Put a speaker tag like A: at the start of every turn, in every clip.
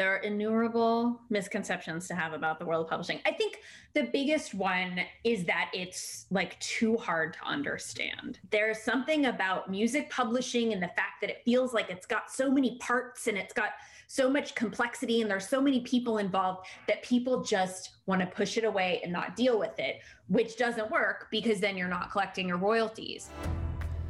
A: there are innumerable misconceptions to have about the world of publishing. I think the biggest one is that it's like too hard to understand. There's something about music publishing and the fact that it feels like it's got so many parts and it's got so much complexity and there's so many people involved that people just want to push it away and not deal with it, which doesn't work because then you're not collecting your royalties.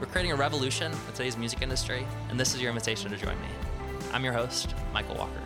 B: We're creating a revolution in today's music industry, and this is your invitation to join me. I'm your host, Michael Walker.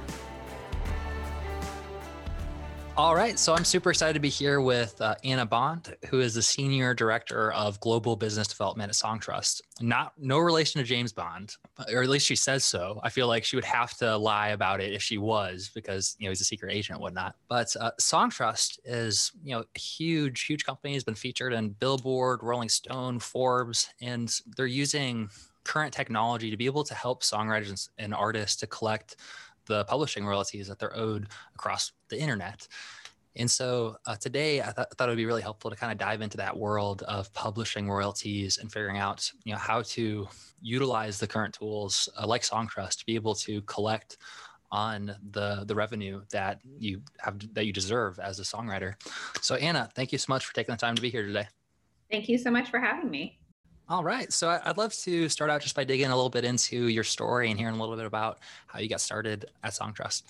B: All right, so I'm super excited to be here with uh, Anna Bond, who is the senior director of global business development at Songtrust. Not no relation to James Bond, or at least she says so. I feel like she would have to lie about it if she was, because you know he's a secret agent and whatnot. But uh, Songtrust is you know huge, huge company. Has been featured in Billboard, Rolling Stone, Forbes, and they're using current technology to be able to help songwriters and artists to collect the publishing royalties that they're owed across the internet. And so uh, today, I, th- I, thought it would be really helpful to kind of dive into that world of publishing royalties and figuring out, you know, how to utilize the current tools uh, like Songtrust to be able to collect on the the revenue that you have that you deserve as a songwriter. So Anna, thank you so much for taking the time to be here today.
A: Thank you so much for having me.
B: All right. So I'd love to start out just by digging a little bit into your story and hearing a little bit about how you got started at Songtrust.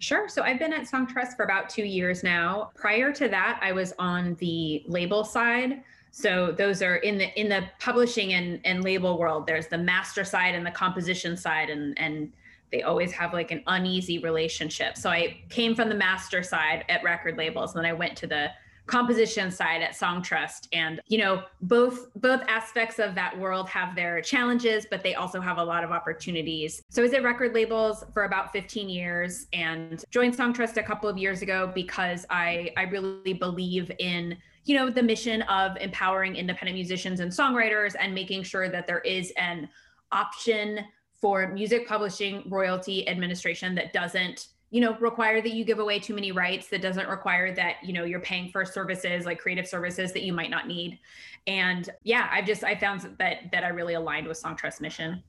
A: Sure. So I've been at Songtrust for about two years now. Prior to that, I was on the label side. So those are in the in the publishing and, and label world. There's the master side and the composition side, and and they always have like an uneasy relationship. So I came from the master side at record labels, and then I went to the composition side at Songtrust and you know both both aspects of that world have their challenges but they also have a lot of opportunities. So i was at record labels for about 15 years and joined Songtrust a couple of years ago because i i really believe in you know the mission of empowering independent musicians and songwriters and making sure that there is an option for music publishing royalty administration that doesn't you know require that you give away too many rights that doesn't require that you know you're paying for services like creative services that you might not need. And yeah i've just i found that that i really aligned with songtrust mission.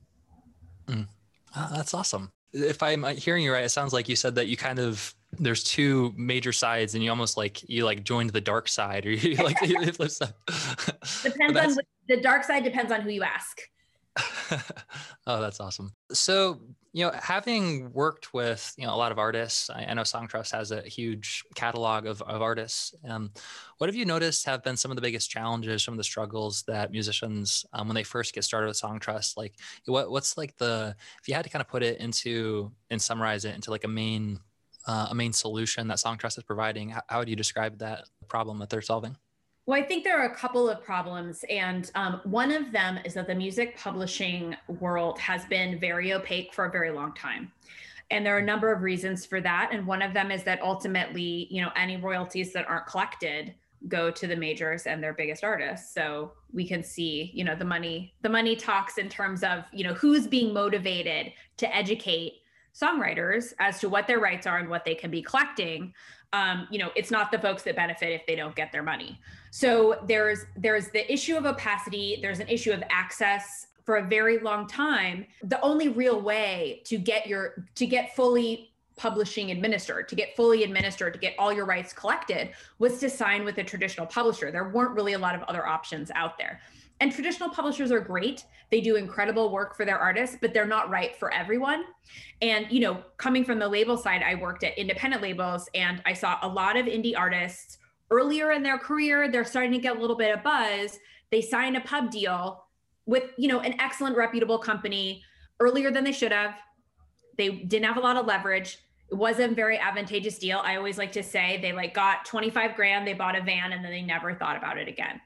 B: Mm. oh, that's awesome. If i'm hearing you right it sounds like you said that you kind of there's two major sides and you almost like you like joined the dark side or you like you flip side. depends
A: on the dark side depends on who you ask.
B: Oh that's awesome. So you know, having worked with you know a lot of artists, I, I know Songtrust has a huge catalog of, of artists. Um, what have you noticed have been some of the biggest challenges, some of the struggles that musicians um, when they first get started with Songtrust? Like, what what's like the if you had to kind of put it into and summarize it into like a main uh, a main solution that Songtrust is providing, how, how would you describe that problem that they're solving?
A: Well, I think there are a couple of problems. And um, one of them is that the music publishing world has been very opaque for a very long time. And there are a number of reasons for that. And one of them is that ultimately, you know, any royalties that aren't collected go to the majors and their biggest artists. So we can see, you know, the money, the money talks in terms of, you know, who's being motivated to educate songwriters as to what their rights are and what they can be collecting um, you know it's not the folks that benefit if they don't get their money. So there's there's the issue of opacity there's an issue of access. For a very long time the only real way to get your to get fully publishing administered to get fully administered to get all your rights collected was to sign with a traditional publisher. There weren't really a lot of other options out there and traditional publishers are great. They do incredible work for their artists but they're not right for everyone. And you know coming from the label side i worked at independent labels and i saw a lot of indie artists earlier in their career they're starting to get a little bit of buzz. They sign a pub deal with you know an excellent reputable company earlier than they should have. They didn't have a lot of leverage. It wasn't a very advantageous deal. I always like to say they like got 25 grand they bought a van and then they never thought about it again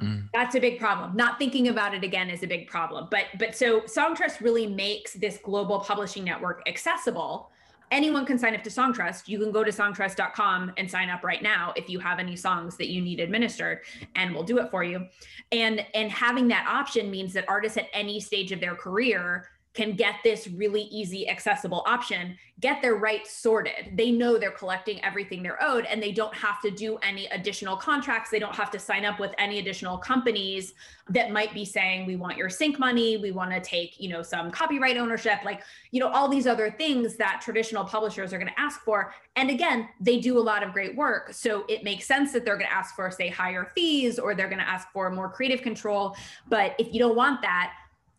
A: Mm. That's a big problem. Not thinking about it again is a big problem. But but so Songtrust really makes this global publishing network accessible anyone can sign up to Songtrust. You can go to songtrust.com and sign up right now if you have any songs that you need administered and we'll do it for you. And and having that option means that artists at any stage of their career can get this really easy, accessible option, get their rights sorted. They know they're collecting everything they're owed and they don't have to do any additional contracts. They don't have to sign up with any additional companies that might be saying, we want your sync money, we want to take, you know, some copyright ownership, like, you know, all these other things that traditional publishers are going to ask for. And again, they do a lot of great work. So it makes sense that they're going to ask for, say, higher fees or they're going to ask for more creative control. But if you don't want that,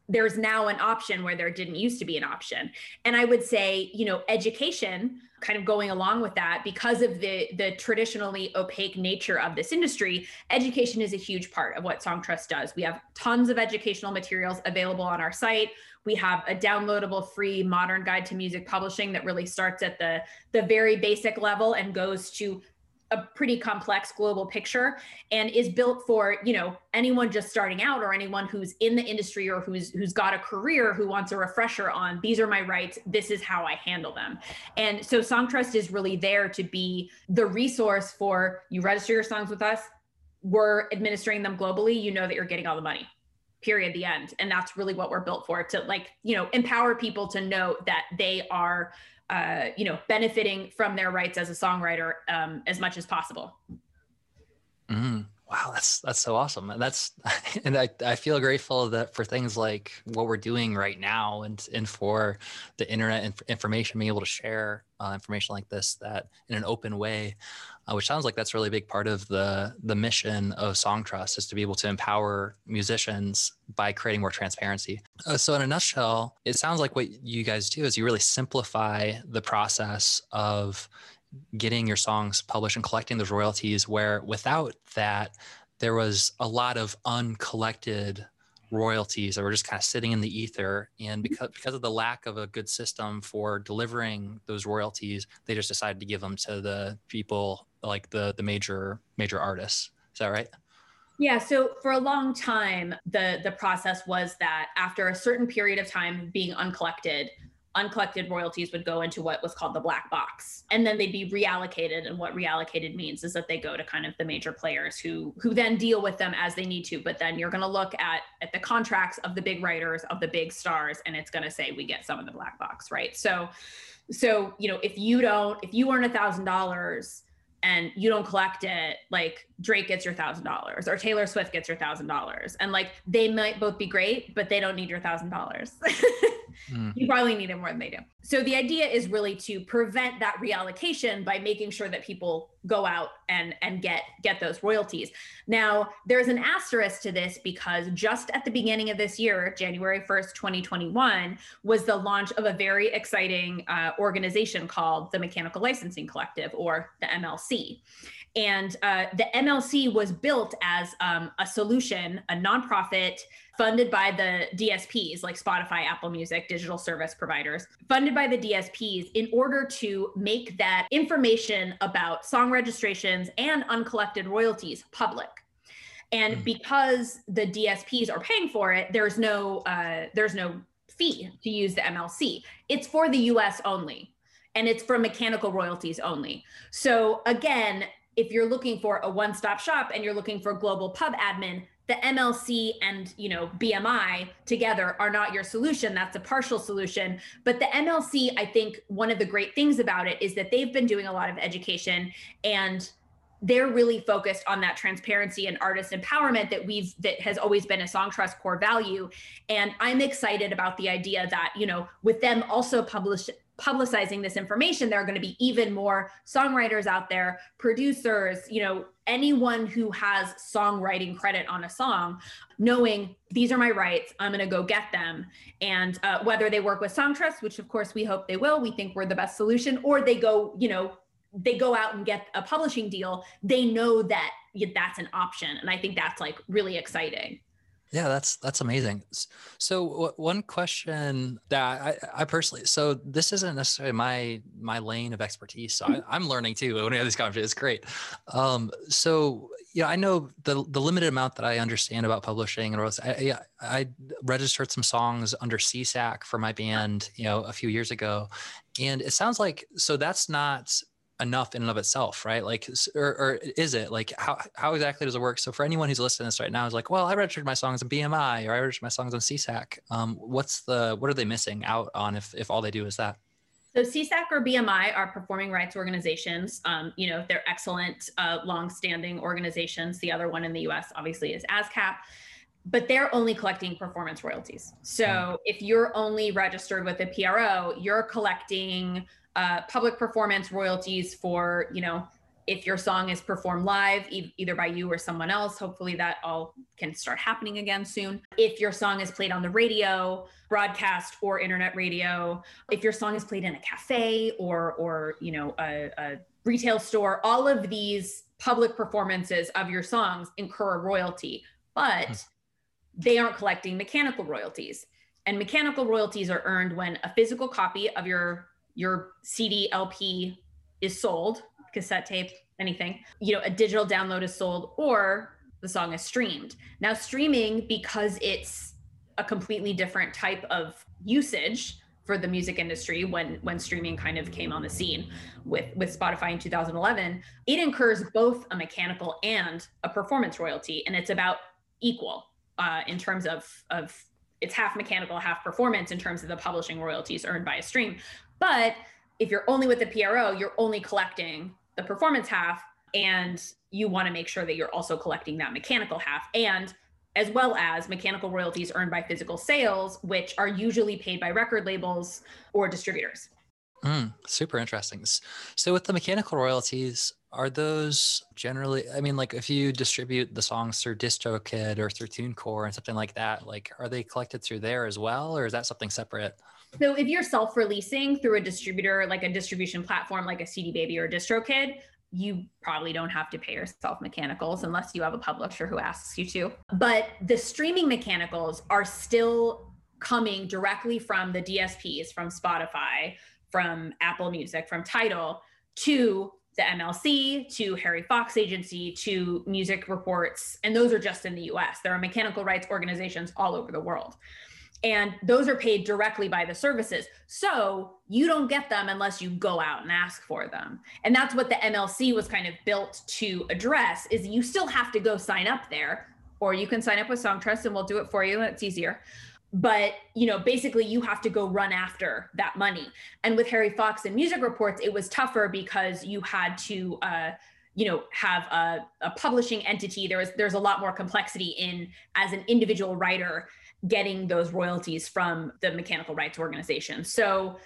A: there's now an option where there didn't used to be an option. And i would say you know education kind of going along with that because of the the traditionally opaque nature of this industry education is a huge part of what songtrust does. We have tons of educational materials available on our site. We have a downloadable free modern guide to music publishing that really starts at the the very basic level and goes to a pretty complex global picture and is built for you know anyone just starting out or anyone who's in the industry or who's who's got a career who wants a refresher on these are my rights. This is how i handle them. And so songtrust is really there to be the resource for you register your songs with us. We're administering them globally. You know that you're getting all the money period the end and that's really what we're built for to like you know empower people to know that they are uh, you know, benefiting from their rights as a songwriter um, as much as possible.
B: Mm, wow, that's that's so awesome. And that's and I, I feel grateful that for things like what we're doing right now and and for the internet and information being able to share uh, information like this that in an open way uh, which sounds like that's really a big part of the the mission of song trust is to be able to empower musicians by creating more transparency. Uh, so, in a nutshell, it sounds like what you guys do is you really simplify the process of getting your songs published and collecting those royalties. Where without that, there was a lot of uncollected royalties that were just kind of sitting in the ether. And mm-hmm. because because of the lack of a good system for delivering those royalties, they just decided to give them to the people like the the major major artists. Is that right?
A: Yeah, so for a long time, the the process was that after a certain period of time being uncollected, uncollected royalties would go into what was called the black box and then they'd be reallocated and what reallocated means is that they go to kind of the major players who who then deal with them as they need to but then you're going to look at at the contracts of the big writers of the big stars and it's going to say we get some of the black box right so so you know if you don't if you earn a thousand dollars and you don't collect it, like Drake gets your thousand dollars or Taylor Swift gets your thousand dollars. And like they might both be great, but they don't need your thousand dollars. Mm. You probably need it more than they do. So the idea is really to prevent that reallocation by making sure that people go out and and get get those royalties. Now, there's an asterisk to this because just at the beginning of this year, January 1st, 2021, was the launch of a very exciting uh, organization called the Mechanical Licensing Collective or the MLC. And uh, the MLC was built as um, a solution, a nonprofit funded by the DSPs like Spotify, Apple Music, digital service providers, funded by the DSPs in order to make that information about song registrations and uncollected royalties public. And mm. because the DSPs are paying for it, there's no uh, there's no fee to use the MLC. It's for the US only and it's for mechanical royalties only. So again, if you're looking for a one-stop shop and you're looking for global pub admin, the MLC and you know BMI together are not your solution. That's a partial solution. But the MLC, I think one of the great things about it is that they've been doing a lot of education and they're really focused on that transparency and artist empowerment that we've that has always been a Songtrust core value and i'm excited about the idea that you know with them also publish publicizing this information there are going to be even more songwriters out there producers you know anyone who has songwriting credit on a song knowing these are my rights. I'm going to go get them. And uh, whether they work with songtrust which of course we hope they will we think we're the best solution or they go you know they go out and get a publishing deal they know that that's an option. And i think that's like really exciting
B: yeah, that's that's amazing. So w- one question that I, I personally, so this isn't necessarily my my lane of expertise. So I, am learning too when we have these conversations. It's great. Um, so yeah, I know the the limited amount that I understand about publishing and I, yeah, I registered some songs under SESAC for my band, you know, a few years ago, and it sounds like so that's not enough in and of itself, right? Like, or, or, is it like how how exactly does it work? So for anyone who's listening to this right now, is like, well, I registered my songs on BMI or I registered my songs on SESAC. Um, what's the what are they missing out on if if all they do is that?
A: So SESAC or BMI are performing rights organizations. Um, you know, they're excellent, uh, long-standing organizations. The other one in the U.S. obviously is ASCAP, but they're only collecting performance royalties. So mm. if you're only registered with a PRO, you're collecting uh, public performance royalties for you know if your song is performed live e- either by you or someone else hopefully that all can start happening again soon if your song is played on the radio broadcast or internet radio if your song is played in a cafe or or you know a, a retail store all of these public performances of your songs incur a royalty but hmm. they aren't collecting mechanical royalties and mechanical royalties are earned when a physical copy of your your CD, LP is sold, cassette tape, anything, you know, a digital download is sold, or the song is streamed. Now, streaming, because it's a completely different type of usage for the music industry when when streaming kind of came on the scene with with Spotify in 2011 it incurs both a mechanical and a performance royalty and it's about equal uh, in terms of of it's half mechanical half performance in terms of the publishing royalties earned by a stream but if you're only with the PRO, you're only collecting the performance half, and you want to make sure that you're also collecting that mechanical half, and as well as mechanical royalties earned by physical sales, which are usually paid by record labels or distributors.
B: Mm, super interesting. So, with the mechanical royalties, are those generally? I mean, like if you distribute the songs through DistroKid or through TuneCore and something like that, like are they collected through there as well, or is that something separate?
A: So if you're self-releasing through a distributor, like a distribution platform like a CD Baby or DistroKid, you probably don't have to pay yourself mechanicals unless you have a publisher who asks you to. But the streaming mechanicals are still coming directly from the DSPs, from Spotify, from Apple Music, from Tidal to the MLC, to Harry Fox Agency, to Music Reports. And those are just in the US. There are mechanical rights organizations all over the world and those are paid directly by the services. So you don't get them unless you go out and ask for them. And that's what the mlc was kind of built to address is you still have to go sign up there or you can sign up with songtrust and we'll do it for you it's easier. But you know basically you have to go run after that money. And with harry fox and music reports it was tougher because you had to uh, you know have a, a, publishing entity. There was there's a lot more complexity in as an individual writer getting those royalties from the mechanical rights organization. So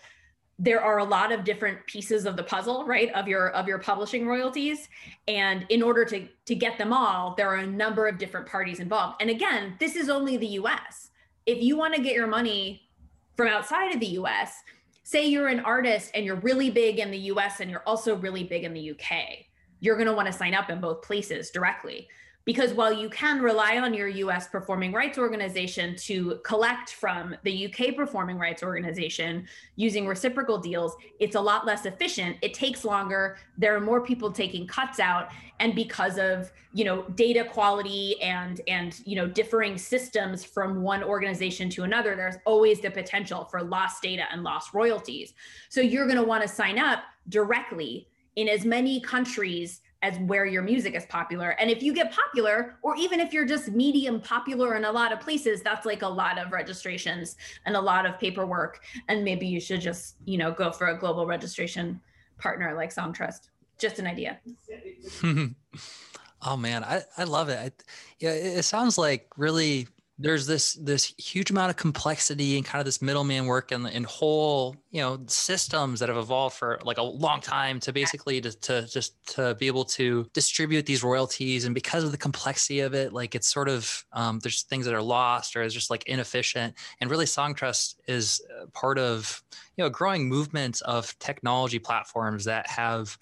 A: there are a lot of different pieces of the puzzle right of your of your publishing royalties. And in order to to get them all there are a number of different parties involved. And again this is only the US if you want to get your money from outside of the US say you're an artist and you're really big in the US and you're also really big in the UK you're going to want to sign up in both places directly because while you can rely on your US performing rights organization to collect from the UK performing rights organization using reciprocal deals, it's a lot less efficient. It takes longer. There are more people taking cuts out and because of, you know, data quality and and you know, differing systems from one organization to another, there's always the potential for lost data and lost royalties. So you're going to want to sign up directly in as many countries as where your music is popular. And if you get popular, or even if you're just medium popular in a lot of places, that's like a lot of registrations and a lot of paperwork. And maybe you should just, you know, go for a global registration partner like Songtrust. Just an idea.
B: oh man, I, I love it. I, yeah, it sounds like really there's this this huge amount of complexity and kind of this middleman work and, and whole you know systems that have evolved for like a long time to basically to, to just to be able to distribute these royalties. And because of the complexity of it like it's sort of um, there's things that are lost or is just like inefficient. And really songtrust is part of you know a growing movement of technology platforms that have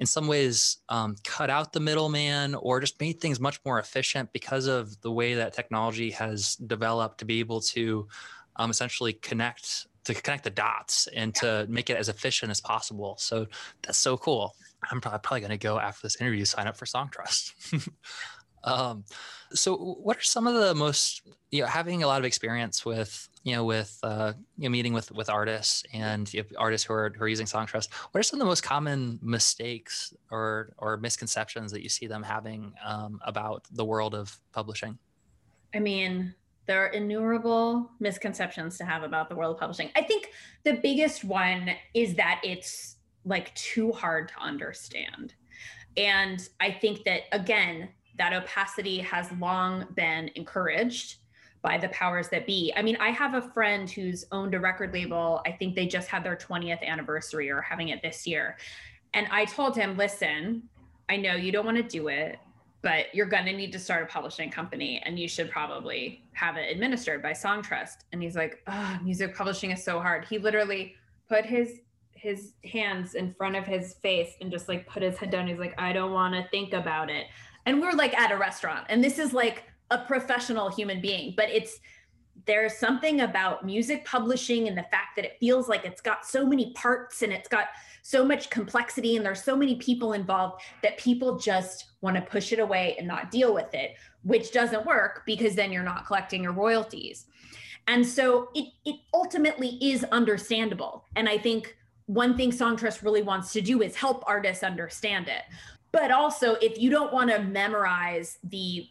B: in some ways um, cut out the middleman or just made things much more efficient because of the way that technology has developed to be able to um, essentially connect to connect the dots and to make it as efficient as possible. So that's so cool. I'm probably going to go after this interview sign up for Songtrust. um, so, what are some of the most you know having a lot of experience with you know with uh, you know meeting with with artists and you know, artists who are who are using Songtrust? What are some of the most common mistakes or or misconceptions that you see them having um, about the world of publishing?
A: I mean, there are innumerable misconceptions to have about the world of publishing. I think the biggest one is that it's like too hard to understand. And I think that, again, that opacity has long been encouraged by the powers that be. I mean, I have a friend who's owned a record label. I think they just had their 20th anniversary or having it this year. And I told him, listen, I know you don't want to do it, but you're going to need to start a publishing company and you should probably have it administered by Songtrust. And he's like, oh, music publishing is so hard. He literally put his his hands in front of his face and just like put his head down. He's like, I don't want to think about it. And we're like at a restaurant, and this is like a professional human being, but it's there's something about music publishing and the fact that it feels like it's got so many parts and it's got so much complexity and there's so many people involved that people just want to push it away and not deal with it, which doesn't work because then you're not collecting your royalties. And so it it ultimately is understandable. And I think one thing Songtrust really wants to do is help artists understand it. But also, if you don't want to memorize the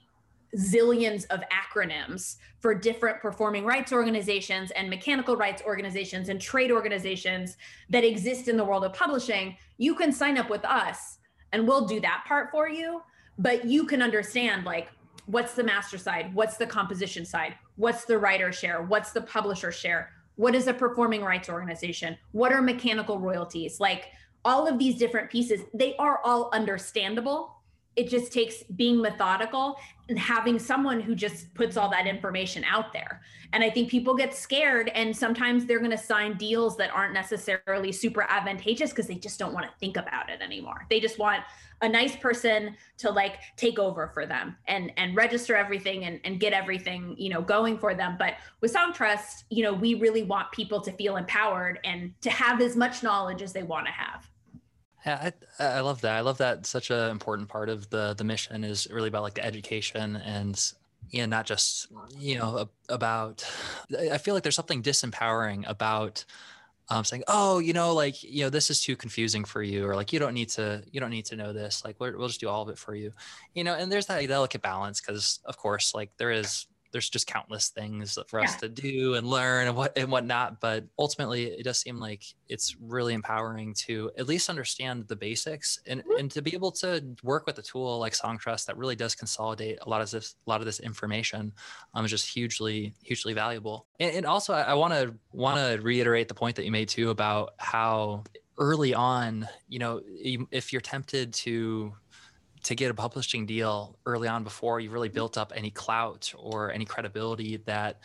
A: zillions of acronyms for different performing rights organizations and mechanical rights organizations and trade organizations that exist in the world of publishing, you can sign up with us and we'll do that part for you. But you can understand like what's the master side, what's the composition side, what's the writer share, what's the publisher share, what is a performing rights organization? What are mechanical royalties? Like all of these different pieces, they are all understandable. It just takes being methodical and having someone who just puts all that information out there. And I think people get scared and sometimes they're going to sign deals that aren't necessarily super advantageous because they just don't want to think about it anymore. They just want a nice person to like take over for them and and register everything and, and get everything you know going for them but with Songtrust you know we really want people to feel empowered and to have as much knowledge as they want to have
B: yeah, I, I love that. I love that. Such an important part of the the mission is really about like the education and you know, not just you know about. I feel like there's something disempowering about um, saying, "Oh, you know, like you know, this is too confusing for you," or like you don't need to, you don't need to know this. Like we'll just do all of it for you, you know. And there's that delicate balance because, of course, like there is there's just countless things for us to do and learn and what and whatnot. But ultimately, it does seem like it's really empowering to at least understand the basics and, mm-hmm. and to be able to work with a tool like Songtrust that really does consolidate a lot of this a lot of this information. Um, is just hugely hugely valuable. And, and also, I want to want to reiterate the point that you made too about how early on, you know, if you're tempted to to get a publishing deal early on before you've really built up any clout or any credibility that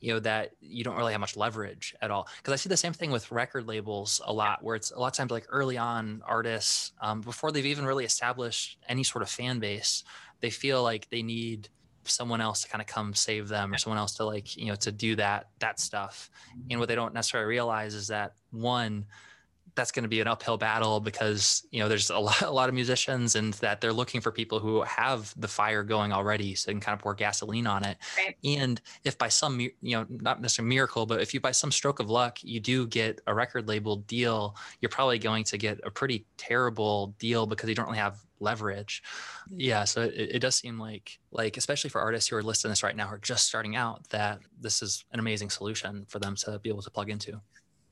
B: you know that you don't really have much leverage at all. Because i see the same thing with record labels a lot where it's a lot of times like early on artists um, before they've even really established any sort of fan base they feel like they need someone else to kind of come save them or someone else to like you know to do that that stuff. And what they don't necessarily realize is that one that's going to be an uphill battle because you know there's a lot, a lot of musicians and that they're looking for people who have the fire going already so they can kind of pour gasoline on it. Right. and if by some you know not necessarily miracle but if you by some stroke of luck you do get a record label deal you're probably going to get a pretty terrible deal because you don't really have leverage. Mm-hmm. Yeah so it, it does seem like like especially for artists who are listening to this right now who are just starting out that this is an amazing solution for them to be able to plug into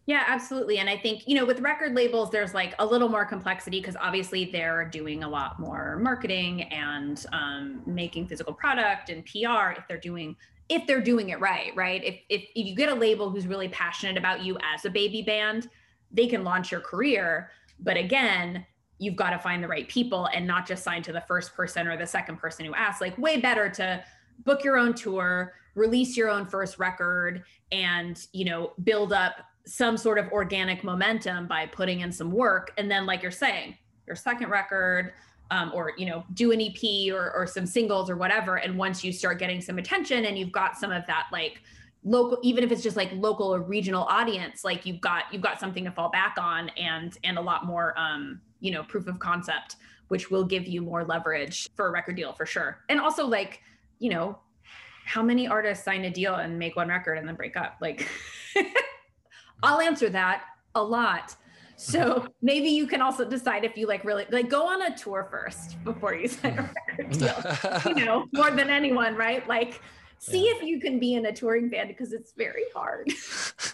A: yeah, absolutely. And I think, you know, with record labels, there's like a little more complexity because obviously they're doing a lot more marketing and um, making physical product and PR if they're doing if they're doing it right, right? If, if if you get a label who's really passionate about you as a baby band, they can launch your career. But again, you've got to find the right people and not just sign to the first person or the second person who asks. Like way better to book your own tour, release your own first record and, you know, build up some sort of organic momentum by putting in some work and then like you're saying your second record um, or you know do an ep or, or some singles or whatever and once you start getting some attention and you've got some of that like local even if it's just like local or regional audience like you've got you've got something to fall back on and and a lot more um you know, proof of concept, which will give you more leverage for a record deal for sure. And also like, you know, how many artists sign a deal and make one record and then break up? Like I'll answer that a lot. So maybe you can also decide if you like really like go on a tour first before you sign a record deal. you know, more than anyone, right? Like see yeah. if you can be in a touring band because it's very hard.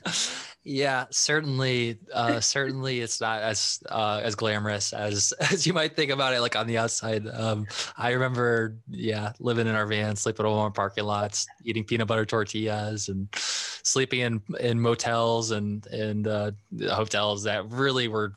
B: yeah, certainly. Uh, certainly, it's not as uh, as glamorous as as you might think about it. Like on the outside, um, I remember, yeah, living in our van, sleeping in Walmart parking lots, eating peanut butter tortillas, and sleeping in in motels and and uh, hotels that really were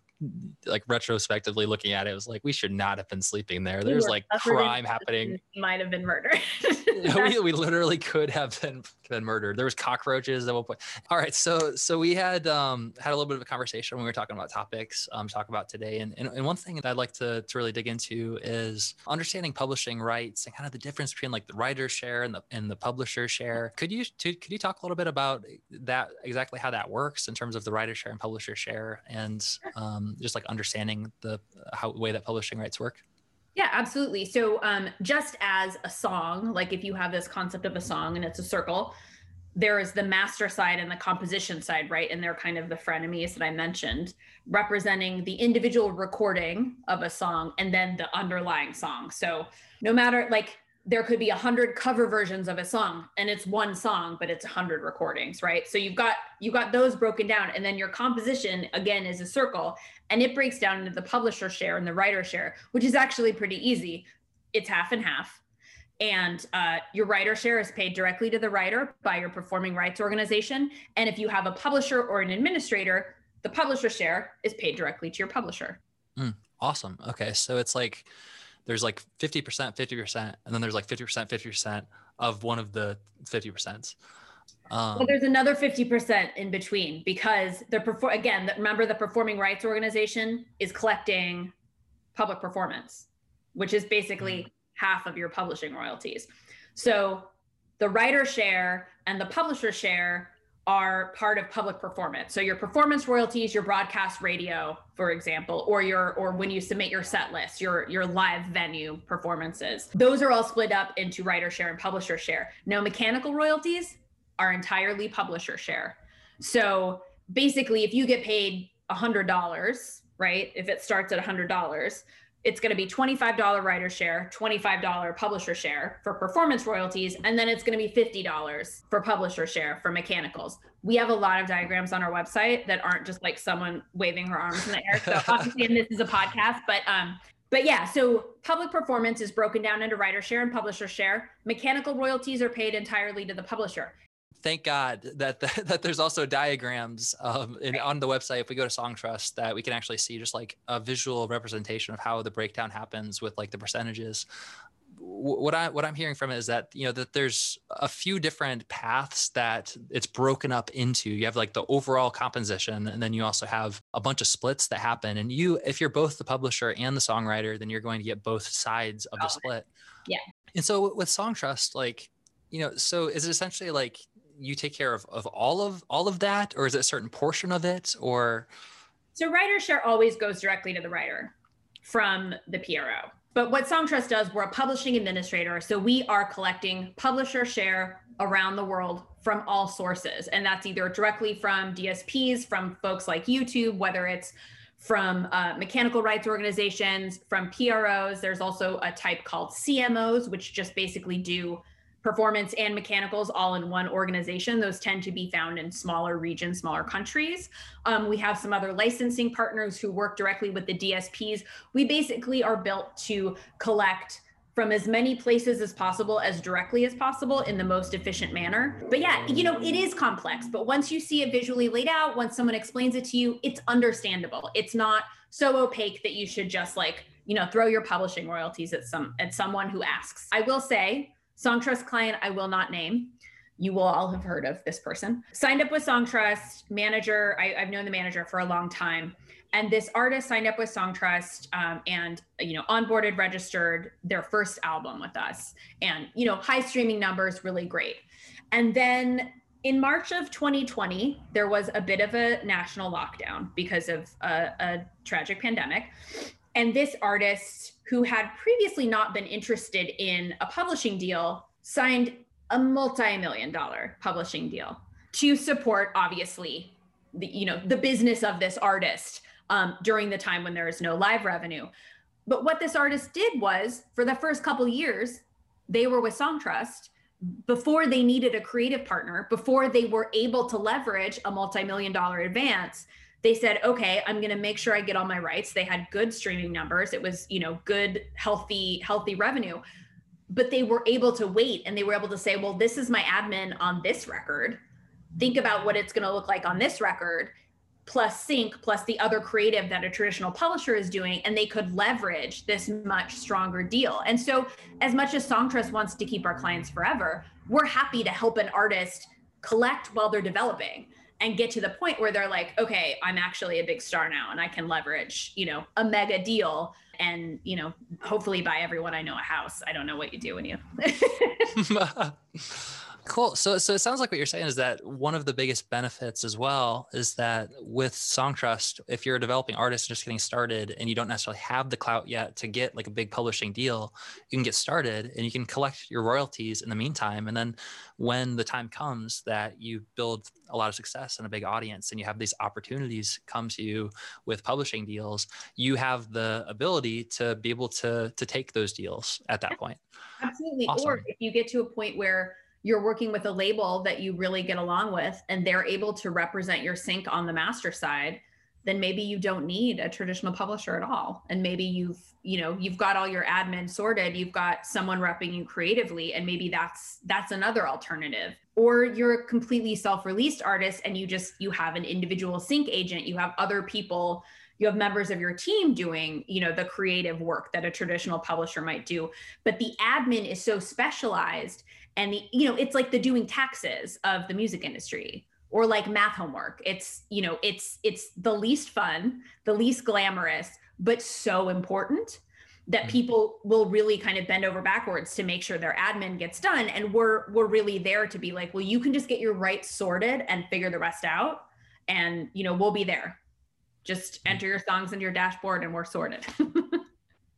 B: like retrospectively looking at it, it was like we should not have been sleeping there. There's like crime happening.
A: Might have been murdered.
B: we, we literally could have been been murdered. There was cockroaches at one point. All right, so so we had um had a little bit of a conversation when we were talking about topics um talk about today, and and, and one thing that I'd like to to really dig into is understanding publishing rights and kind of the difference between like the writer share and the and the publisher share. Could you to, could you talk a little bit about that exactly how that works in terms of the writer share and publisher share and um, just like understanding the how way that publishing rights work?
A: Yeah, absolutely. So, um, just as a song, like if you have this concept of a song and it's a circle, there is the master side and the composition side, right? And they're kind of the frenemies that I mentioned, representing the individual recording of a song and then the underlying song. So, no matter like there could be a hundred cover versions of a song and it's one song but it's a hundred recordings right? So you've got you've got those broken down and then your composition again is a circle and it breaks down into the publisher share and the writer share which is actually pretty easy. It's half and half and uh, your writer share is paid directly to the writer by your performing rights organization and if you have a publisher or an administrator the publisher share is paid directly to your publisher.
B: Mm, awesome. Okay so it's like there's like 50%, 50%, and then there's like 50%, 50% of one of the 50%.
A: Um, well, there's another 50% in between because the perform again, remember the performing rights organization is collecting public performance, which is basically mm-hmm. half of your publishing royalties. So the writer share and the publisher share are part of public performance. So your performance royalties, your broadcast radio, for example, or your or when you submit your set list, your your live venue performances. Those are all split up into writer share and publisher share. Now mechanical royalties are entirely publisher share. So basically if you get paid $100, right? If it starts at $100, it's going to be $25 writer share, $25 publisher share for performance royalties, and then it's going to be $50 for publisher share for mechanicals. We have a lot of diagrams on our website that aren't just like someone waving her arms in the air. So obviously, and this is a podcast, but um, but yeah, so public performance is broken down into writer share and publisher share. Mechanical royalties are paid entirely to the publisher
B: thank God that that, that there's also diagrams um, in, on the website. If we go to Songtrust, that we can actually see just like a visual representation of how the breakdown happens with like the percentages. What I what I'm hearing from it is that you know that there's a few different paths that it's broken up into. You have like the overall composition, and then you also have a bunch of splits that happen. And you, if you're both the publisher and the songwriter, then you're going to get both sides of the split.
A: Yeah.
B: And so with Songtrust, like you know, so is it essentially like you take care of, of all of all of that or is it a certain portion of it or?
A: So writer share always goes directly to the writer from the pro but what songtrust does we're a publishing administrator so we are collecting publisher share around the world from all sources. And that's either directly from dsps from folks like youtube whether it's from uh, mechanical rights organizations from pros there's also a type called cmos which just basically do performance and mechanicals all in one organization. Those tend to be found in smaller regions, smaller countries. Um, we have some other licensing partners who work directly with the DSPs. We basically are built to collect from as many places as possible, as directly as possible in the most efficient manner. But yeah, you know, it is complex, but once you see it visually laid out, once someone explains it to you, it's understandable. It's not so opaque that you should just like, you know, throw your publishing royalties at some at someone who asks. I will say Songtrust client, I will not name. You will all have heard of this person. Signed up with Songtrust, manager. I, have known the manager for a long time. And this artist signed up with Songtrust um, and you know onboarded, registered their first album with us, and you know high streaming numbers, really great. And then in March of 2020, there was a bit of a national lockdown because of a, a tragic pandemic. And this artist, who had previously not been interested in a publishing deal, signed a multi-million dollar publishing deal to support, obviously, the you know the business of this artist um, during the time when there is no live revenue. But what this artist did was, for the first couple years, they were with Songtrust before they needed a creative partner, before they were able to leverage a multi-million dollar advance. They said, "Okay, I'm going to make sure I get all my rights." They had good streaming numbers. It was, you know, good, healthy, healthy revenue. But they were able to wait and they were able to say, "Well, this is my admin on this record. Think about what it's going to look like on this record." plus sync plus the other creative that a traditional publisher is doing and they could leverage this much stronger deal and so as much as songtrust wants to keep our clients forever we're happy to help an artist collect while they're developing and get to the point where they're like okay i'm actually a big star now and i can leverage you know a mega deal and you know hopefully buy everyone i know a house. I don't know what you do when you
B: Cool. So, so it sounds like what you're saying is that one of the biggest benefits as well is that with Songtrust, if you're a developing artist just getting started and you don't necessarily have the clout yet to get like a big publishing deal, you can get started and you can collect your royalties in the meantime. And then when the time comes that you build a lot of success and a big audience and you have these opportunities come to you with publishing deals, you have the ability to be able to to take those deals at that point.
A: Absolutely. Awesome. Or if you get to a point where you're working with a label that you really get along with and they're able to represent your sync on the master side then maybe you don't need a traditional publisher at all. And maybe you've you know you've got all your admin sorted you've got someone repping you creatively and maybe that's that's another alternative. Or you're a completely self-released artist and you just you have an individual sync agent you have other people you have members of your team doing you know the creative work that a traditional publisher might do. But the admin is so specialized and the, you know it's like the doing taxes of the music industry or like math homework. It's you know it's it's the least fun the least glamorous but so important that mm-hmm. people will really kind of bend over backwards to make sure their admin gets done. And we're we're really there to be like well you can just get your rights sorted and figure the rest out. And you know we'll be there. Just mm-hmm. enter your songs into your dashboard and we're sorted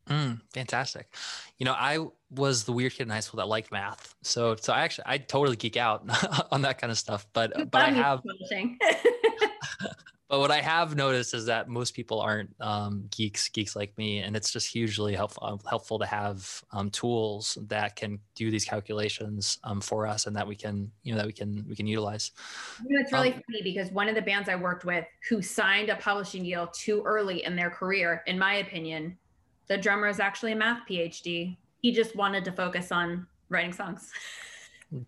B: Mm, fantastic. You know, I was the weird kid in high school that liked math. So, so I actually, I totally geek out on that kind of stuff, but, but I have, but what I have noticed is that most people aren't um, geeks, geeks like me. And it's just hugely helpful, um, helpful to have um, tools that can do these calculations um, for us and that we can, you know, that we can, we can utilize.
A: You know, it's really um, funny because one of the bands I worked with who signed a publishing deal too early in their career, in my opinion, the drummer is actually a math PhD. He just wanted to focus on writing songs.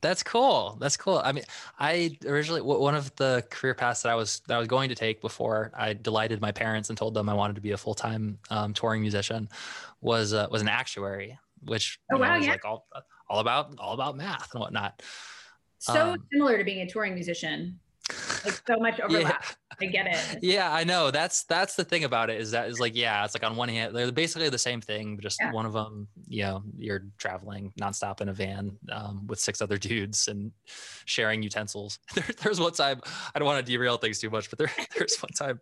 B: That's cool. That's cool. I mean, I originally one of the career paths that I was that I was going to take before I delighted my parents and told them I wanted to be a full time um, touring musician was uh, was an actuary, which oh, wow, know, was yeah. like all all about all about math and whatnot.
A: So um, similar to being a touring musician like so much overlap. Yeah. I get it.
B: Yeah, I know. That's that's the thing about it is that is like yeah, it's like on one hand they're basically the same thing, but just yeah. one of them, you know, you're traveling nonstop in a van um, with six other dudes and sharing utensils. There, there's one time I don't want to derail things too much, but there there's one time.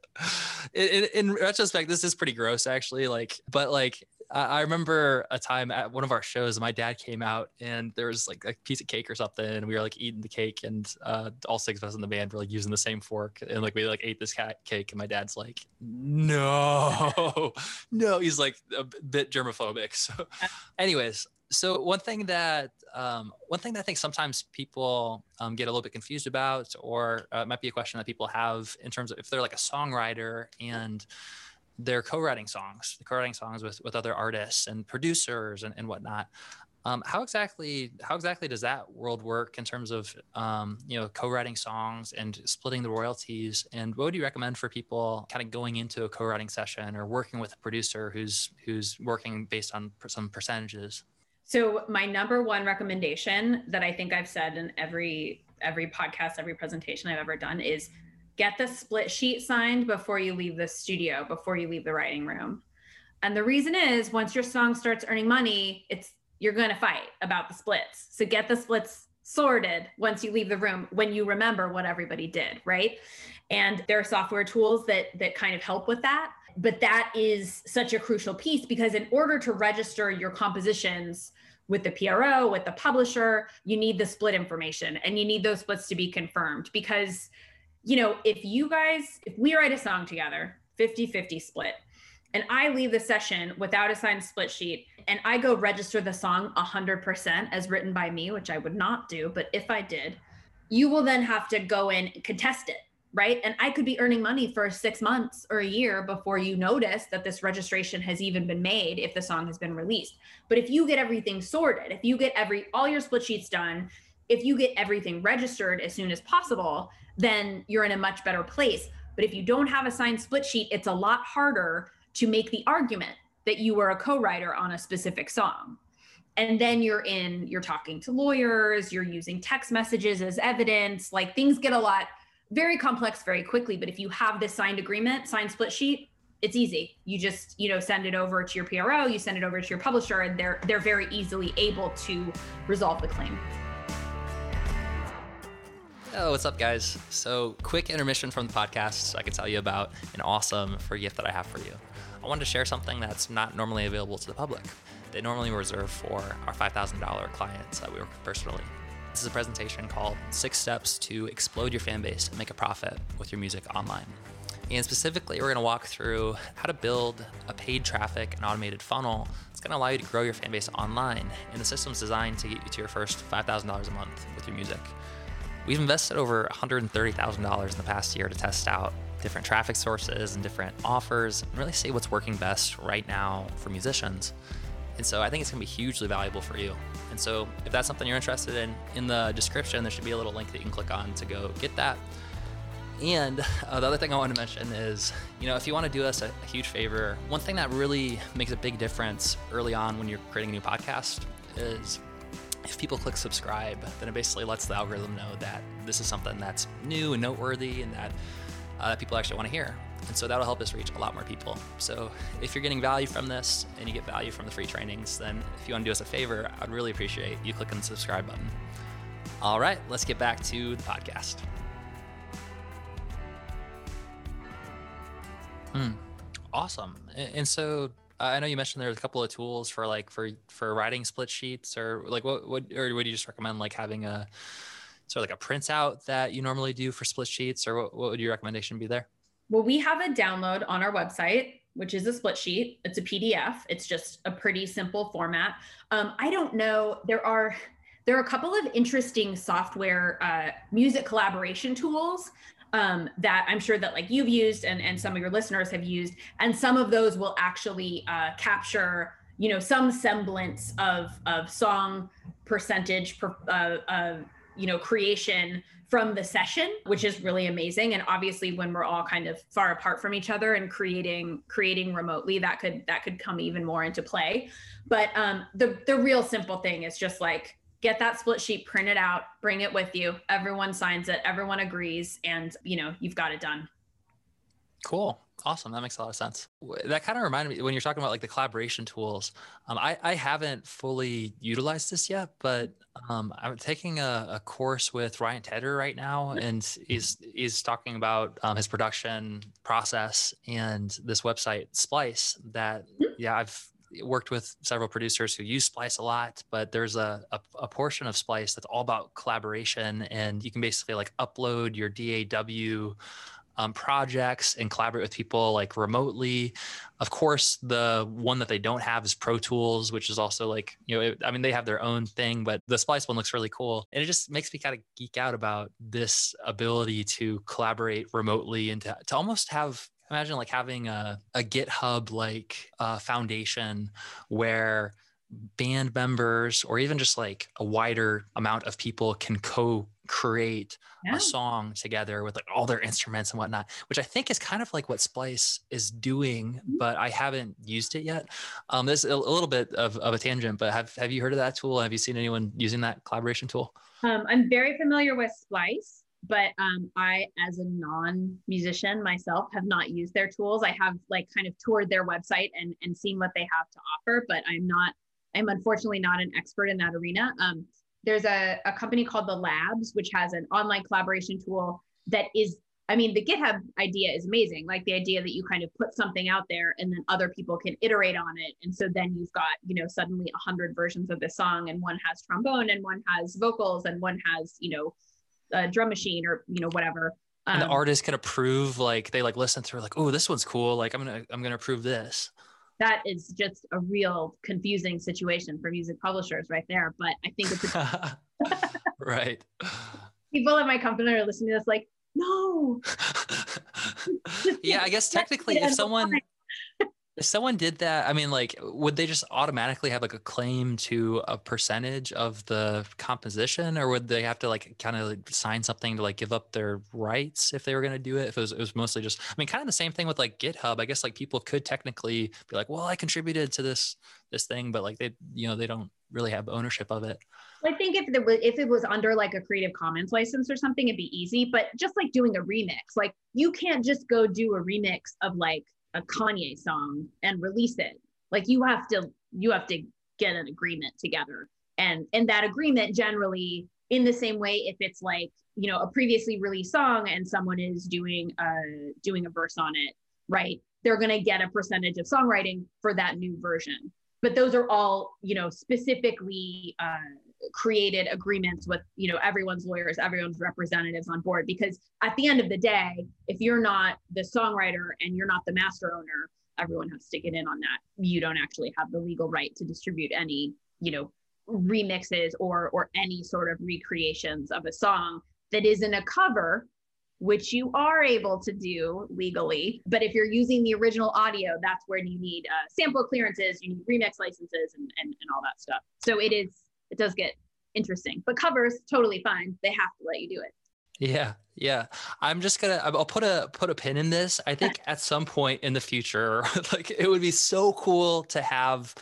B: In, in, in retrospect, this is pretty gross actually. Like, but like I remember a time at one of our shows, my dad came out and there was like a piece of cake or something, and we were like eating the cake, and uh, all six of us in the band were like using the same fork, and like we like ate this cake, and my dad's like, "No, no," he's like a bit germophobic. So, anyways, so one thing that um, one thing that I think sometimes people um, get a little bit confused about, or uh, it might be a question that people have in terms of if they're like a songwriter and they're co-writing songs, co-writing songs with, with other artists and producers and, and whatnot. Um, how exactly how exactly does that world work in terms of um, you know co-writing songs and splitting the royalties? And what would you recommend for people kind of going into a co-writing session or working with a producer who's who's working based on some percentages?
A: So my number one recommendation that I think I've said in every every podcast, every presentation I've ever done is get the split sheet signed before you leave the studio, before you leave the writing room. And the reason is once your song starts earning money, it's you're going to fight about the splits. So get the splits sorted once you leave the room when you remember what everybody did, right? And there are software tools that that kind of help with that. But that is such a crucial piece because in order to register your compositions with the PRO, with the publisher, you need the split information and you need those splits to be confirmed because you know, if you guys if we write a song together, 50-50 split, and I leave the session without a signed split sheet and I go register the song 100% as written by me, which I would not do, but if I did, you will then have to go in and contest it, right? And I could be earning money for six months or a year before you notice that this registration has even been made if the song has been released. But if you get everything sorted, if you get every all your split sheets done, if you get everything registered as soon as possible, then you're in a much better place. But if you don't have a signed split sheet, it's a lot harder to make the argument that you were a co-writer on a specific song. And then you're in you're talking to lawyers you're using text messages as evidence like things get a lot very complex very quickly. But if you have this signed agreement signed split sheet it's easy. You just you know send it over to your pro you send it over to your publisher and they're they're very easily able to resolve the claim
B: Oh, what's up, guys? So, quick intermission from the podcast so I can tell you about an awesome free gift that I have for you. I wanted to share something that's not normally available to the public. They normally reserve for our $5,000 clients that we work with personally. This is a presentation called Six Steps to Explode Your Fan Base and Make a Profit with Your Music Online. And specifically, we're going to walk through how to build a paid traffic and automated funnel that's going to allow you to grow your fan base online. And the system's designed to get you to your first $5,000 a month with your music. We've invested over $130,000 in the past year to test out different traffic sources and different offers and really see what's working best right now for musicians. And so I think it's going to be hugely valuable for you. And so if that's something you're interested in, in the description, there should be a little link that you can click on to go get that. And uh, the other thing I want to mention is, you know, if you want to do us a, a huge favor, one thing that really makes a big difference early on when you're creating a new podcast is if people click subscribe, then it basically lets the algorithm know that this is something that's new and noteworthy and that uh, people actually want to hear. And so that'll help us reach a lot more people. So if you're getting value from this and you get value from the free trainings, then if you want to do us a favor, I'd really appreciate you clicking the subscribe button. All right, let's get back to the podcast. Hmm. Awesome. And so I know you mentioned there's a couple of tools for like for for writing split sheets or like what what or would you just recommend like having a sort of like a printout that you normally do for split sheets, or what, what would your recommendation be there?
A: Well, we have a download on our website, which is a split sheet. It's a PDF. It's just a pretty simple format. Um, I don't know. There are there are a couple of interesting software uh, music collaboration tools um, that I'm sure that like you've used and, and some of your listeners have used. And some of those will actually uh, capture, you know, some semblance of, of song percentage per, uh, uh, you know creation from the session which is really amazing and obviously when we're all kind of far apart from each other and creating creating remotely that could that could come even more into play but um the the real simple thing is just like get that split sheet printed out bring it with you everyone signs it everyone agrees and you know you've got it done
B: cool Awesome. That makes a lot of sense. That kind of reminded me when you're talking about like the collaboration tools. Um, I, I haven't fully utilized this yet, but um, I'm taking a, a, course with Ryan Tedder right now, and he's he's talking about um, his production process and this website Splice. That mm-hmm. yeah, I've worked with several producers who use Splice a lot, but there's a, a, a, portion of Splice that's all about collaboration, and you can basically like upload your DAW um, projects and collaborate with people like remotely. Of course, the one that they don't have is Pro Tools, which is also like, you know, it, I mean, they have their own thing, but the Splice one looks really cool. And it just makes me kind of geek out about this ability to collaborate remotely and to, to almost have imagine like having a, a GitHub like uh, foundation where band members or even just like a wider amount of people can co create yeah. a song together with like all their instruments and whatnot, which I think is kind of like what Splice is doing, mm-hmm. but I haven't used it yet. Um, there's a, a little bit of, of a tangent, but have, have you heard of that tool? Have you seen anyone using that collaboration tool?
A: Um, I'm very familiar with Splice, but um, I, as a non-musician myself, have not used their tools. I have like kind of toured their website and, and seen what they have to offer, but I'm not I'm unfortunately not an expert in that arena. Um, there's a, a company called the Labs, which has an online collaboration tool that is I mean, the GitHub idea is amazing. Like the idea that you kind of put something out there and then other people can iterate on it. And so then you've got, you know, suddenly a hundred versions of the song and one has trombone and one has vocals and one has, you know, a drum machine or, you know, whatever.
B: Um, and the um, artist can approve, like they like listen through like, oh, this one's cool. Like I'm to, I'm to approve this.
A: That is just a real confusing situation for music publishers right there. But I think it's
B: a- right.
A: People at my company are listening to this like, no.
B: yeah, I guess technically, if someone if someone did that, I mean, like, would they just automatically have like a claim to a percentage of the composition, or would they have to like kind of like sign something to like give up their rights if they were going to do it? If it was, it was mostly just, I mean, kind of the same thing with like GitHub. I guess like people could technically be like, well, I contributed to this this thing, but like they, you know, they don't really have ownership of it.
A: I think if it was if it was under like a Creative Commons license or something, it'd be easy. But just like doing a remix, like you can't just go do a remix of like a Kanye song and release it. Like you have to you have to get an agreement together. And and that agreement generally in the same way if it's like, you know, a previously released song and someone is doing a doing a verse on it, right? They're going to get a percentage of songwriting for that new version. But those are all, you know, specifically uh, created agreements with you know everyone's lawyers everyone's representatives on board because at the end of the day if you're not the songwriter and you're not the master owner everyone has to get in on that. You don't actually have the legal right to distribute any you know remixes or or any sort of recreations of a song that isn't a cover which you are able to do legally. But if you're using the original audio that's where you need uh, sample clearances you need remix licenses and, and and all that stuff. So it is it does get interesting. But covers totally fine. They have to let you do it.
B: Yeah, yeah. I'm just gonna. I'll put a put a pin in this. I think at some point in the future, like it would be so cool to have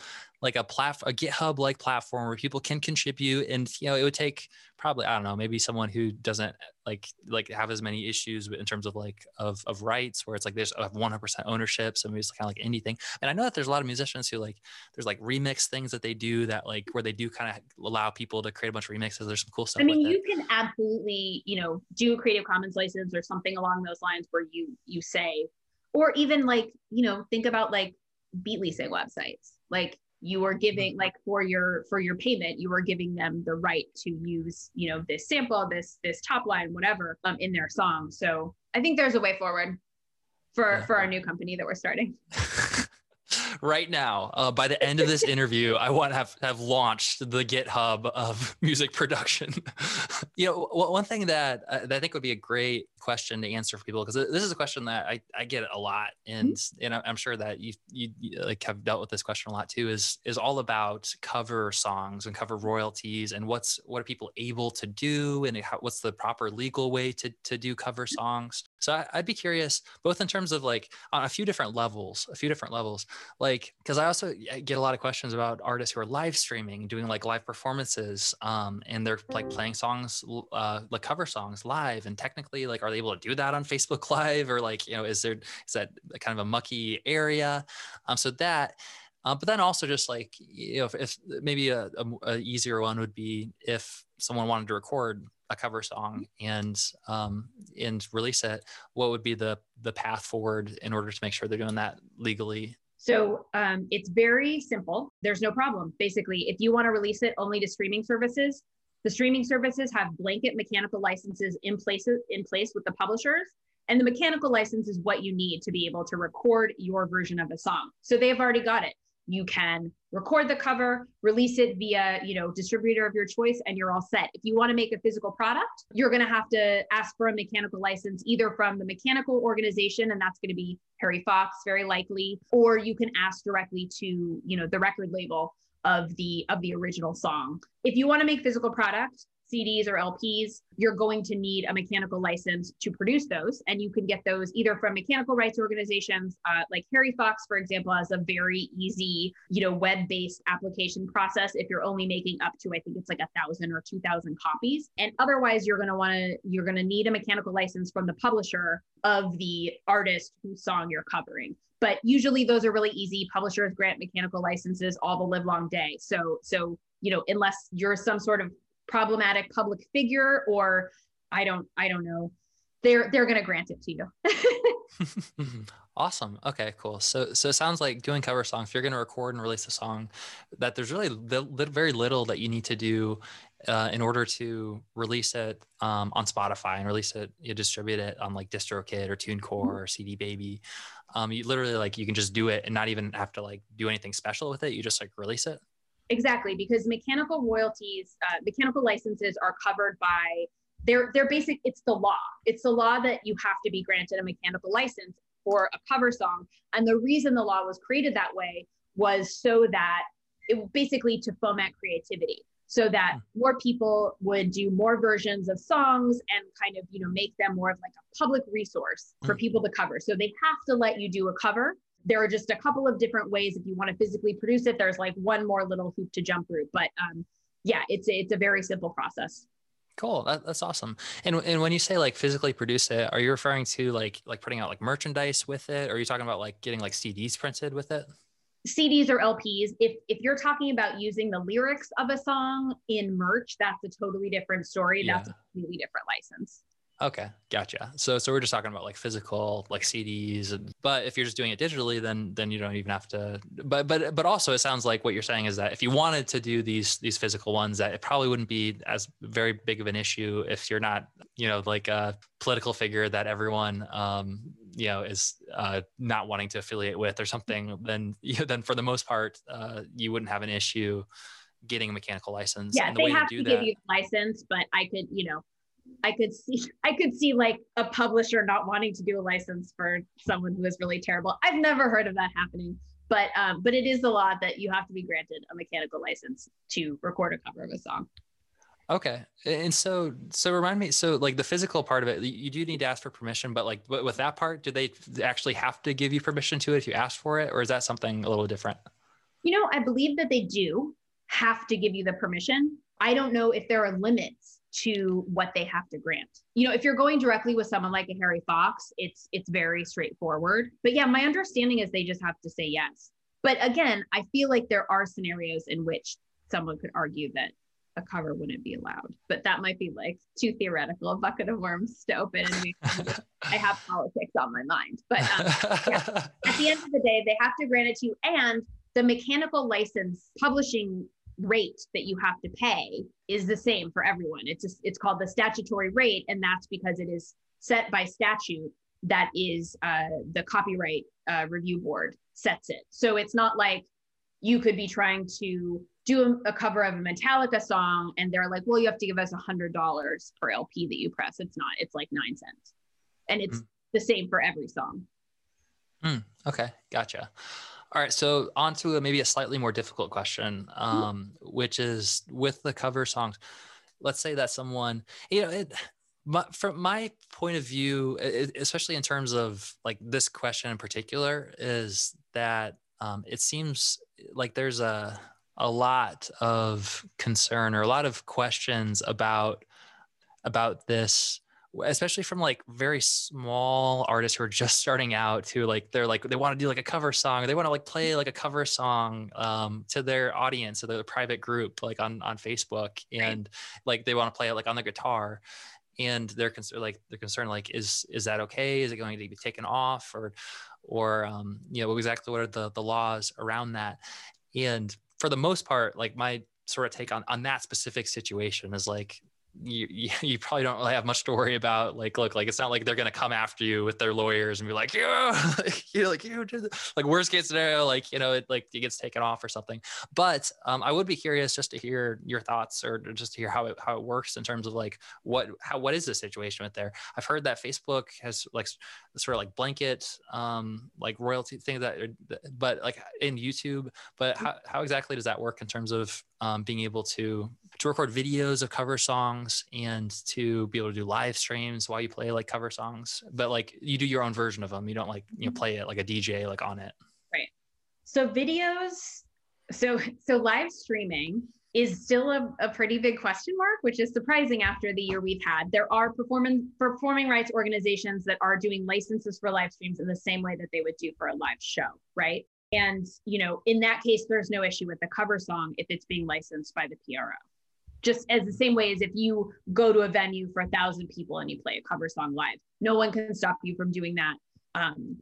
B: like a platform, a GitHub like platform where people can contribute, and you know, it would take probably I don't know, maybe someone who doesn't like like have as many issues in terms of like of of rights, where it's like there's 100% ownership, so maybe it's kind of like anything. And I know that there's a lot of musicians who like there's like remix things that they do that like where they do kind of allow people to create a bunch of remixes. There's some cool stuff.
A: I mean, you can absolutely you know do a Creative Commons license or something along those lines where you you say, or even like you know think about like beat leasing websites like you are giving like for your for your payment you are giving them the right to use you know this sample this this top line whatever um, in their song so i think there's a way forward for yeah. for our new company that we're starting
B: right now, uh, by the end of this interview, I want to have, have launched the GitHub of music production. you know, one thing that, uh, that I think would be a great question to answer for people, because this is a question that I, I get a lot. And, mm-hmm. and I'm sure that you, you, you like have dealt with this question a lot too, is, is all about cover songs and cover royalties and what's, what are people able to do and how, what's the proper legal way to, to do cover songs. So I, I'd be curious, both in terms of like on a few different levels, a few different levels, like because I also get a lot of questions about artists who are live streaming, doing like live performances, um, and they're like playing songs, uh, like cover songs live. And technically, like, are they able to do that on Facebook Live, or like, you know, is there is that kind of a mucky area? Um, so that. Uh, but then also just like you know, if, if maybe a, a, a, easier one would be if someone wanted to record a cover song and um, and release it, what would be the the path forward in order to make sure they're doing that legally?
A: So um, it's very simple. There's no problem. Basically, if you want to release it only to streaming services, the streaming services have blanket mechanical licenses in place in place with the publishers. And the mechanical license is what you need to be able to record your version of a song. So they've already got it you can record the cover, release it via, you know, distributor of your choice, and you're all set. If you want to make a physical product, you're going to have to ask for a mechanical license either from the mechanical organization, and that's going to be Harry Fox, very likely, or you can ask directly to, you know, the record label of the of the original song. If you want to make physical product, CDs or LPs, you're going to need a mechanical license to produce those. And you can get those either from mechanical rights organizations, uh, like Harry Fox, for example, has a very easy, you know, web-based application process if you're only making up to, I think it's like a thousand or two thousand copies. And otherwise, you're gonna want to, you're gonna need a mechanical license from the publisher of the artist whose song you're covering but usually those are really easy publishers grant mechanical licenses all the live long day so so you know unless you're some sort of problematic public figure or I don't I don't know, they're they're going to grant it to you.
B: awesome. Okay, cool. So so it sounds like doing cover songs. If you're going to record and release a song, that there's really very little that you need to do uh, in order to release it um, on Spotify and release it, you distribute it on like DistroKid or TuneCore mm-hmm. or CD Baby. Um, you literally like you can just do it and not even have to like do anything special with it. You just like release it.
A: Exactly, because mechanical royalties, uh, mechanical licenses are covered by they're they're basic. It's the law. It's the law that you have to be granted a mechanical license for a cover song, and the reason the law was created that way was so that it basically to foment creativity so that hmm. more people would do more versions of songs and kind of you know make them more of like a public resource for mm. people to cover so they have to let you do a cover there are just a couple of different ways if you want to physically produce it there's like one more little hoop to jump through but um, yeah it's a, it's a very simple process
B: cool that, that's awesome and, and when you say like physically produce it are you referring to like like putting out like merchandise with it or are you talking about like getting like cds printed with it
A: CDs or LPs. If if you're talking about using the lyrics of a song in merch, that's a totally different story. Yeah. That's a completely different license.
B: Okay, gotcha. So so we're just talking about like physical like CDs, but if you're just doing it digitally, then then you don't even have to. But but but also it sounds like what you're saying is that if you wanted to do these these physical ones, that it probably wouldn't be as very big of an issue if you're not you know like a political figure that everyone um you know is uh, not wanting to affiliate with or something. Then you know, then for the most part, uh, you wouldn't have an issue getting a mechanical license.
A: Yeah, the they have to, to give you a license, but I could you know I could see I could see like a publisher not wanting to do a license for someone who is really terrible. I've never heard of that happening, but um, but it is the law that you have to be granted a mechanical license to record a cover of a song.
B: Okay, and so so remind me, so like the physical part of it, you do need to ask for permission, but like with that part, do they actually have to give you permission to it if you ask for it, or is that something a little different?
A: You know, I believe that they do have to give you the permission. I don't know if there are limits to what they have to grant. You know, if you're going directly with someone like a Harry Fox, it's it's very straightforward. But yeah, my understanding is they just have to say yes. But again, I feel like there are scenarios in which someone could argue that a cover wouldn't be allowed. But that might be like too theoretical, a bucket of worms to open. And I have politics on my mind. But um, yeah, at the end of the day, they have to grant it to you. And the mechanical license publishing rate that you have to pay is the same for everyone. It's just, it's called the statutory rate, and that's because it is set by statute. That is uh, the copyright uh, review board sets it. So it's not like you could be trying to do a, a cover of a Metallica song, and they're like, "Well, you have to give us a hundred dollars per LP that you press." It's not. It's like nine cents, and it's mm. the same for every song.
B: Mm, okay, gotcha. All right, so on to maybe a slightly more difficult question, mm-hmm. um, which is with the cover songs. Let's say that someone, you know, it, my, from my point of view, it, especially in terms of like this question in particular, is that um, it seems like there's a a lot of concern or a lot of questions about about this especially from like very small artists who are just starting out who like they're like they want to do like a cover song they want to like play like a cover song um, to their audience to their private group like on on facebook and like they want to play it like on the guitar and they're concerned like they're concerned like is is that okay? Is it going to be taken off or or um, you know exactly what are the the laws around that? And for the most part like my sort of take on on that specific situation is like you, you probably don't really have much to worry about. Like, look, like it's not like they're gonna come after you with their lawyers and be like, yeah, you know, like you did. like worst case scenario, like you know, it like it gets taken off or something. But um, I would be curious just to hear your thoughts or just to hear how it how it works in terms of like what how what is the situation with there. I've heard that Facebook has like sort of like blanket um like royalty thing that, but like in YouTube. But how how exactly does that work in terms of um, being able to to record videos of cover songs and to be able to do live streams while you play like cover songs. But like you do your own version of them you don't like you know mm-hmm. play it like a dj like on it.
A: Right. So videos so so live streaming is still a, a pretty big question mark which is surprising after the year we've had. There are performance performing rights organizations that are doing licenses for live streams in the same way that they would do for a live show right and you know in that case there's no issue with the cover song if it's being licensed by the pro just as the same way as if you go to a venue for a thousand people and you play a cover song live. No one can stop you from doing that. Um,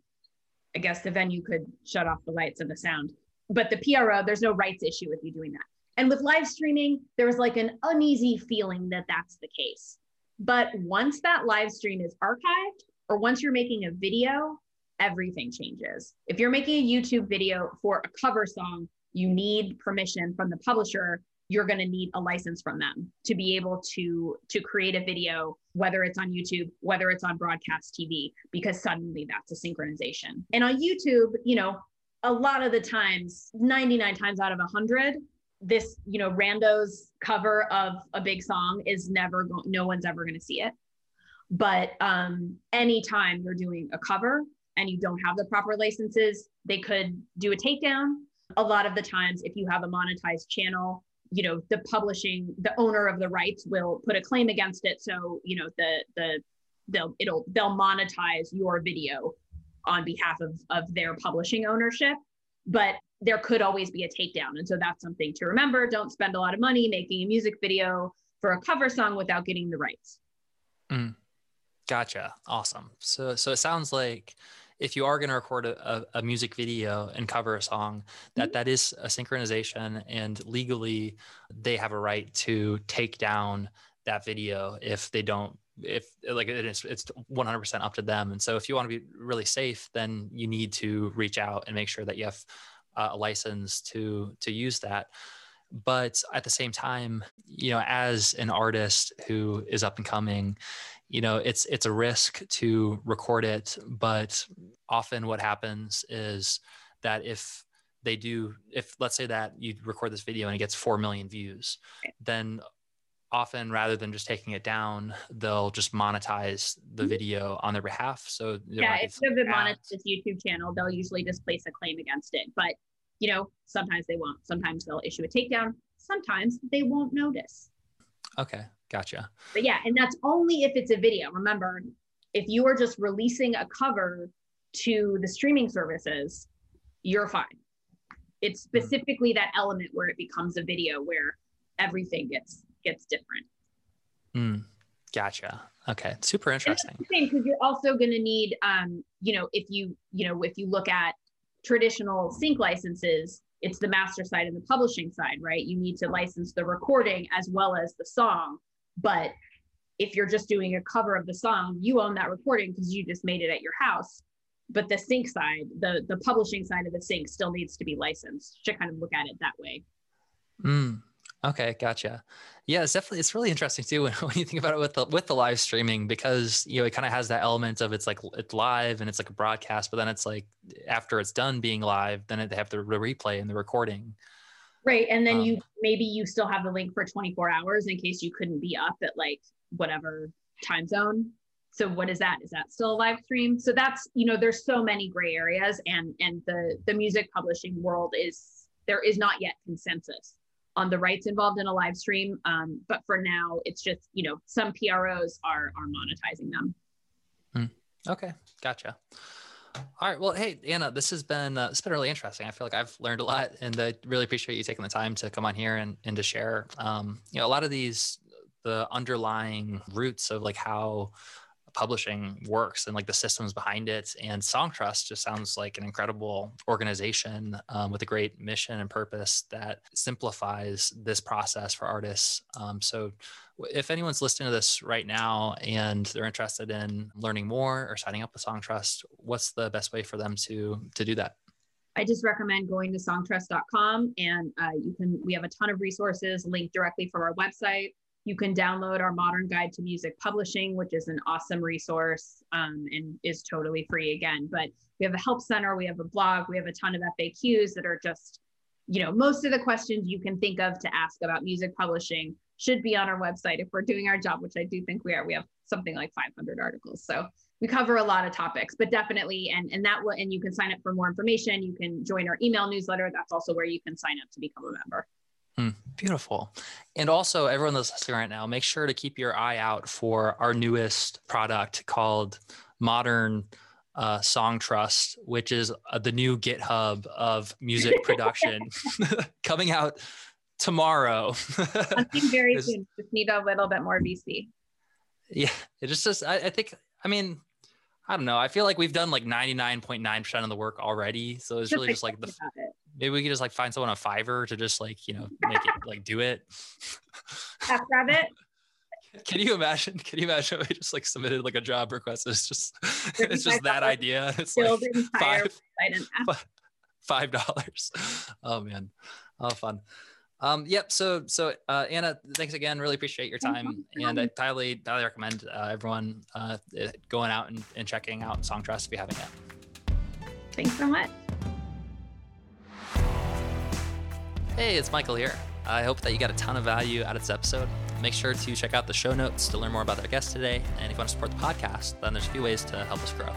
A: i guess the venue could shut off the lights and the sound. But the pro there's no rights issue with you doing that. And with live streaming there was like an uneasy feeling that that's the case. But once that live stream is archived or once you're making a video everything changes. If you're making a youtube video for a cover song you need permission from the publisher. You're going to need a license from them to be able to to create a video whether it's on youtube whether it's on broadcast tv because suddenly that's a synchronization. And on youtube you know a lot of the times 99 times out of 100 this you know rando's cover of a big song is never going no one's ever going to see it. But um anytime you're doing a cover and you don't have the proper licenses they could do a takedown. A lot of the times if you have a monetized channel you know the publishing the owner of the rights will put a claim against it. So you know the the they'll it'll they'll monetize your video on behalf of of their publishing ownership. But there could always be a takedown. And so that's something to remember. Don't spend a lot of money making a music video for a cover song without getting the rights.
B: Mm. gotcha. Awesome. So so it sounds like if you are going to record a, a, music video and cover a song, that mm-hmm. that is a synchronization, and legally they have a right to take down that video if they don't if like it's it's 100% up to them and so if you want to be really safe then you need to reach out and make sure that you have uh, a license to to use that but at the same time you know as an artist who is up and coming you know it's it's a risk to record it but often what happens is that if they do if let's say that you record this video and it gets 4 million views then often rather than just taking it down they'll just monetize the mm-hmm. video on their behalf. So
A: yeah if they have monetized this youtube channel they'll usually just place a claim against it but you know sometimes they won't sometimes they'll issue a takedown sometimes they won't notice
B: okay Gotcha.
A: But yeah, and that's only if it's a video. Remember, if you are just releasing a cover to the streaming services, you're fine. It's hmm. specifically that element where it becomes a video where everything gets gets different.
B: Mm, gotcha. Okay, super interesting.
A: because you're also going to need, um, you know, if you you know if you look at traditional sync licenses, it's the master side and the publishing side, right? You need to license the recording as well as the song. But if you're just doing a cover of the song, you own that recording because you just made it at your house. But the sync side, the the publishing side of the sync still needs to be licensed to kind of look at it that way.
B: Mm, okay, gotcha. Yeah, it's definitely it's really interesting too when, when you think about it with the with the live streaming because you know it kind of has that element of it's like it's live and it's like a broadcast, but then it's like after it's done being live, then they have the replay and the recording.
A: Right. And then um, you maybe you still have the link for 24 hours in case you couldn't be up at like whatever time zone. So what is that? Is that still a live stream? So that's, you know, there's so many gray areas and and the the music publishing world is there is not yet consensus on the rights involved in a live stream. Um, but for now, it's just, you know, some PROs are are monetizing them.
B: Hmm. Okay, gotcha. All right. Well, hey, Anna, this has been uh, it's been really interesting. I feel like I've learned a lot, and I really appreciate you taking the time to come on here and, and to share. Um, you know, a lot of these the underlying roots of like how publishing works and like the systems behind it. And Songtrust just sounds like an incredible organization um, with a great mission and purpose that simplifies this process for artists. Um, so, if anyone's listening to this right now and they're interested in learning more or signing up with Songtrust, what's the best way for them to to do that?
A: I just recommend going to songtrust.com and uh, you can, we have a ton of resources linked directly from our website. You can download our Modern Guide to Music Publishing, which is an awesome resource um, and is totally free again. But we have a help center, we have a blog, we have a ton of FAQs that are just, you know, most of the questions you can think of to ask about music publishing should be on our website if we're doing our job, which I do think we are. We have something like 500 articles. So we cover a lot of topics, but definitely, and, and that will, and you can sign up for more information. You can join our email newsletter. That's also where you can sign up to become a member.
B: Hmm, beautiful. And also, everyone that's listening right now, make sure to keep your eye out for our newest product called Modern uh, Songtrust, which is uh, the new GitHub of music production coming out tomorrow.
A: Something very soon. Just need a little bit more VC.
B: Yeah, it just just I, I think I mean I don't know. I feel like we've done like 99.9% of the work already. So it's really just like the maybe we could just like find someone on Fiverr to just like, you know, make it like do it.
A: TaskRabbit.
B: Can you imagine? Can you imagine we just like submitted like a job request? It's just it's just that idea. It's like five, five dollars. Oh man. Oh fun. Um, yep. So, so uh, Anna, thanks again. Really appreciate your time, and I highly, highly recommend uh, everyone uh, going out and, and checking out Songtrust if you haven't yet.
A: Thanks so much.
B: Hey, it's Michael here. I hope that you got a ton of value out of this episode. Make sure to check out the show notes to learn more about our guest today. And if you want to support the podcast, then there's a few ways to help us grow.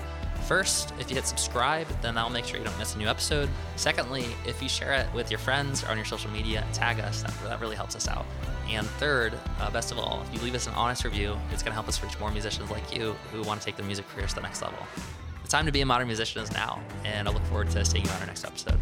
B: First, if you hit subscribe, then that'll make sure you don't miss a new episode. Secondly, if you share it with your friends or on your social media, tag us. That, that really helps us out. And third, uh, best of all, if you leave us an honest review, it's going to help us reach more musicians like you who want to take their music careers to the next level. The time to be a modern musician is now, and I look forward to seeing you on our next episode.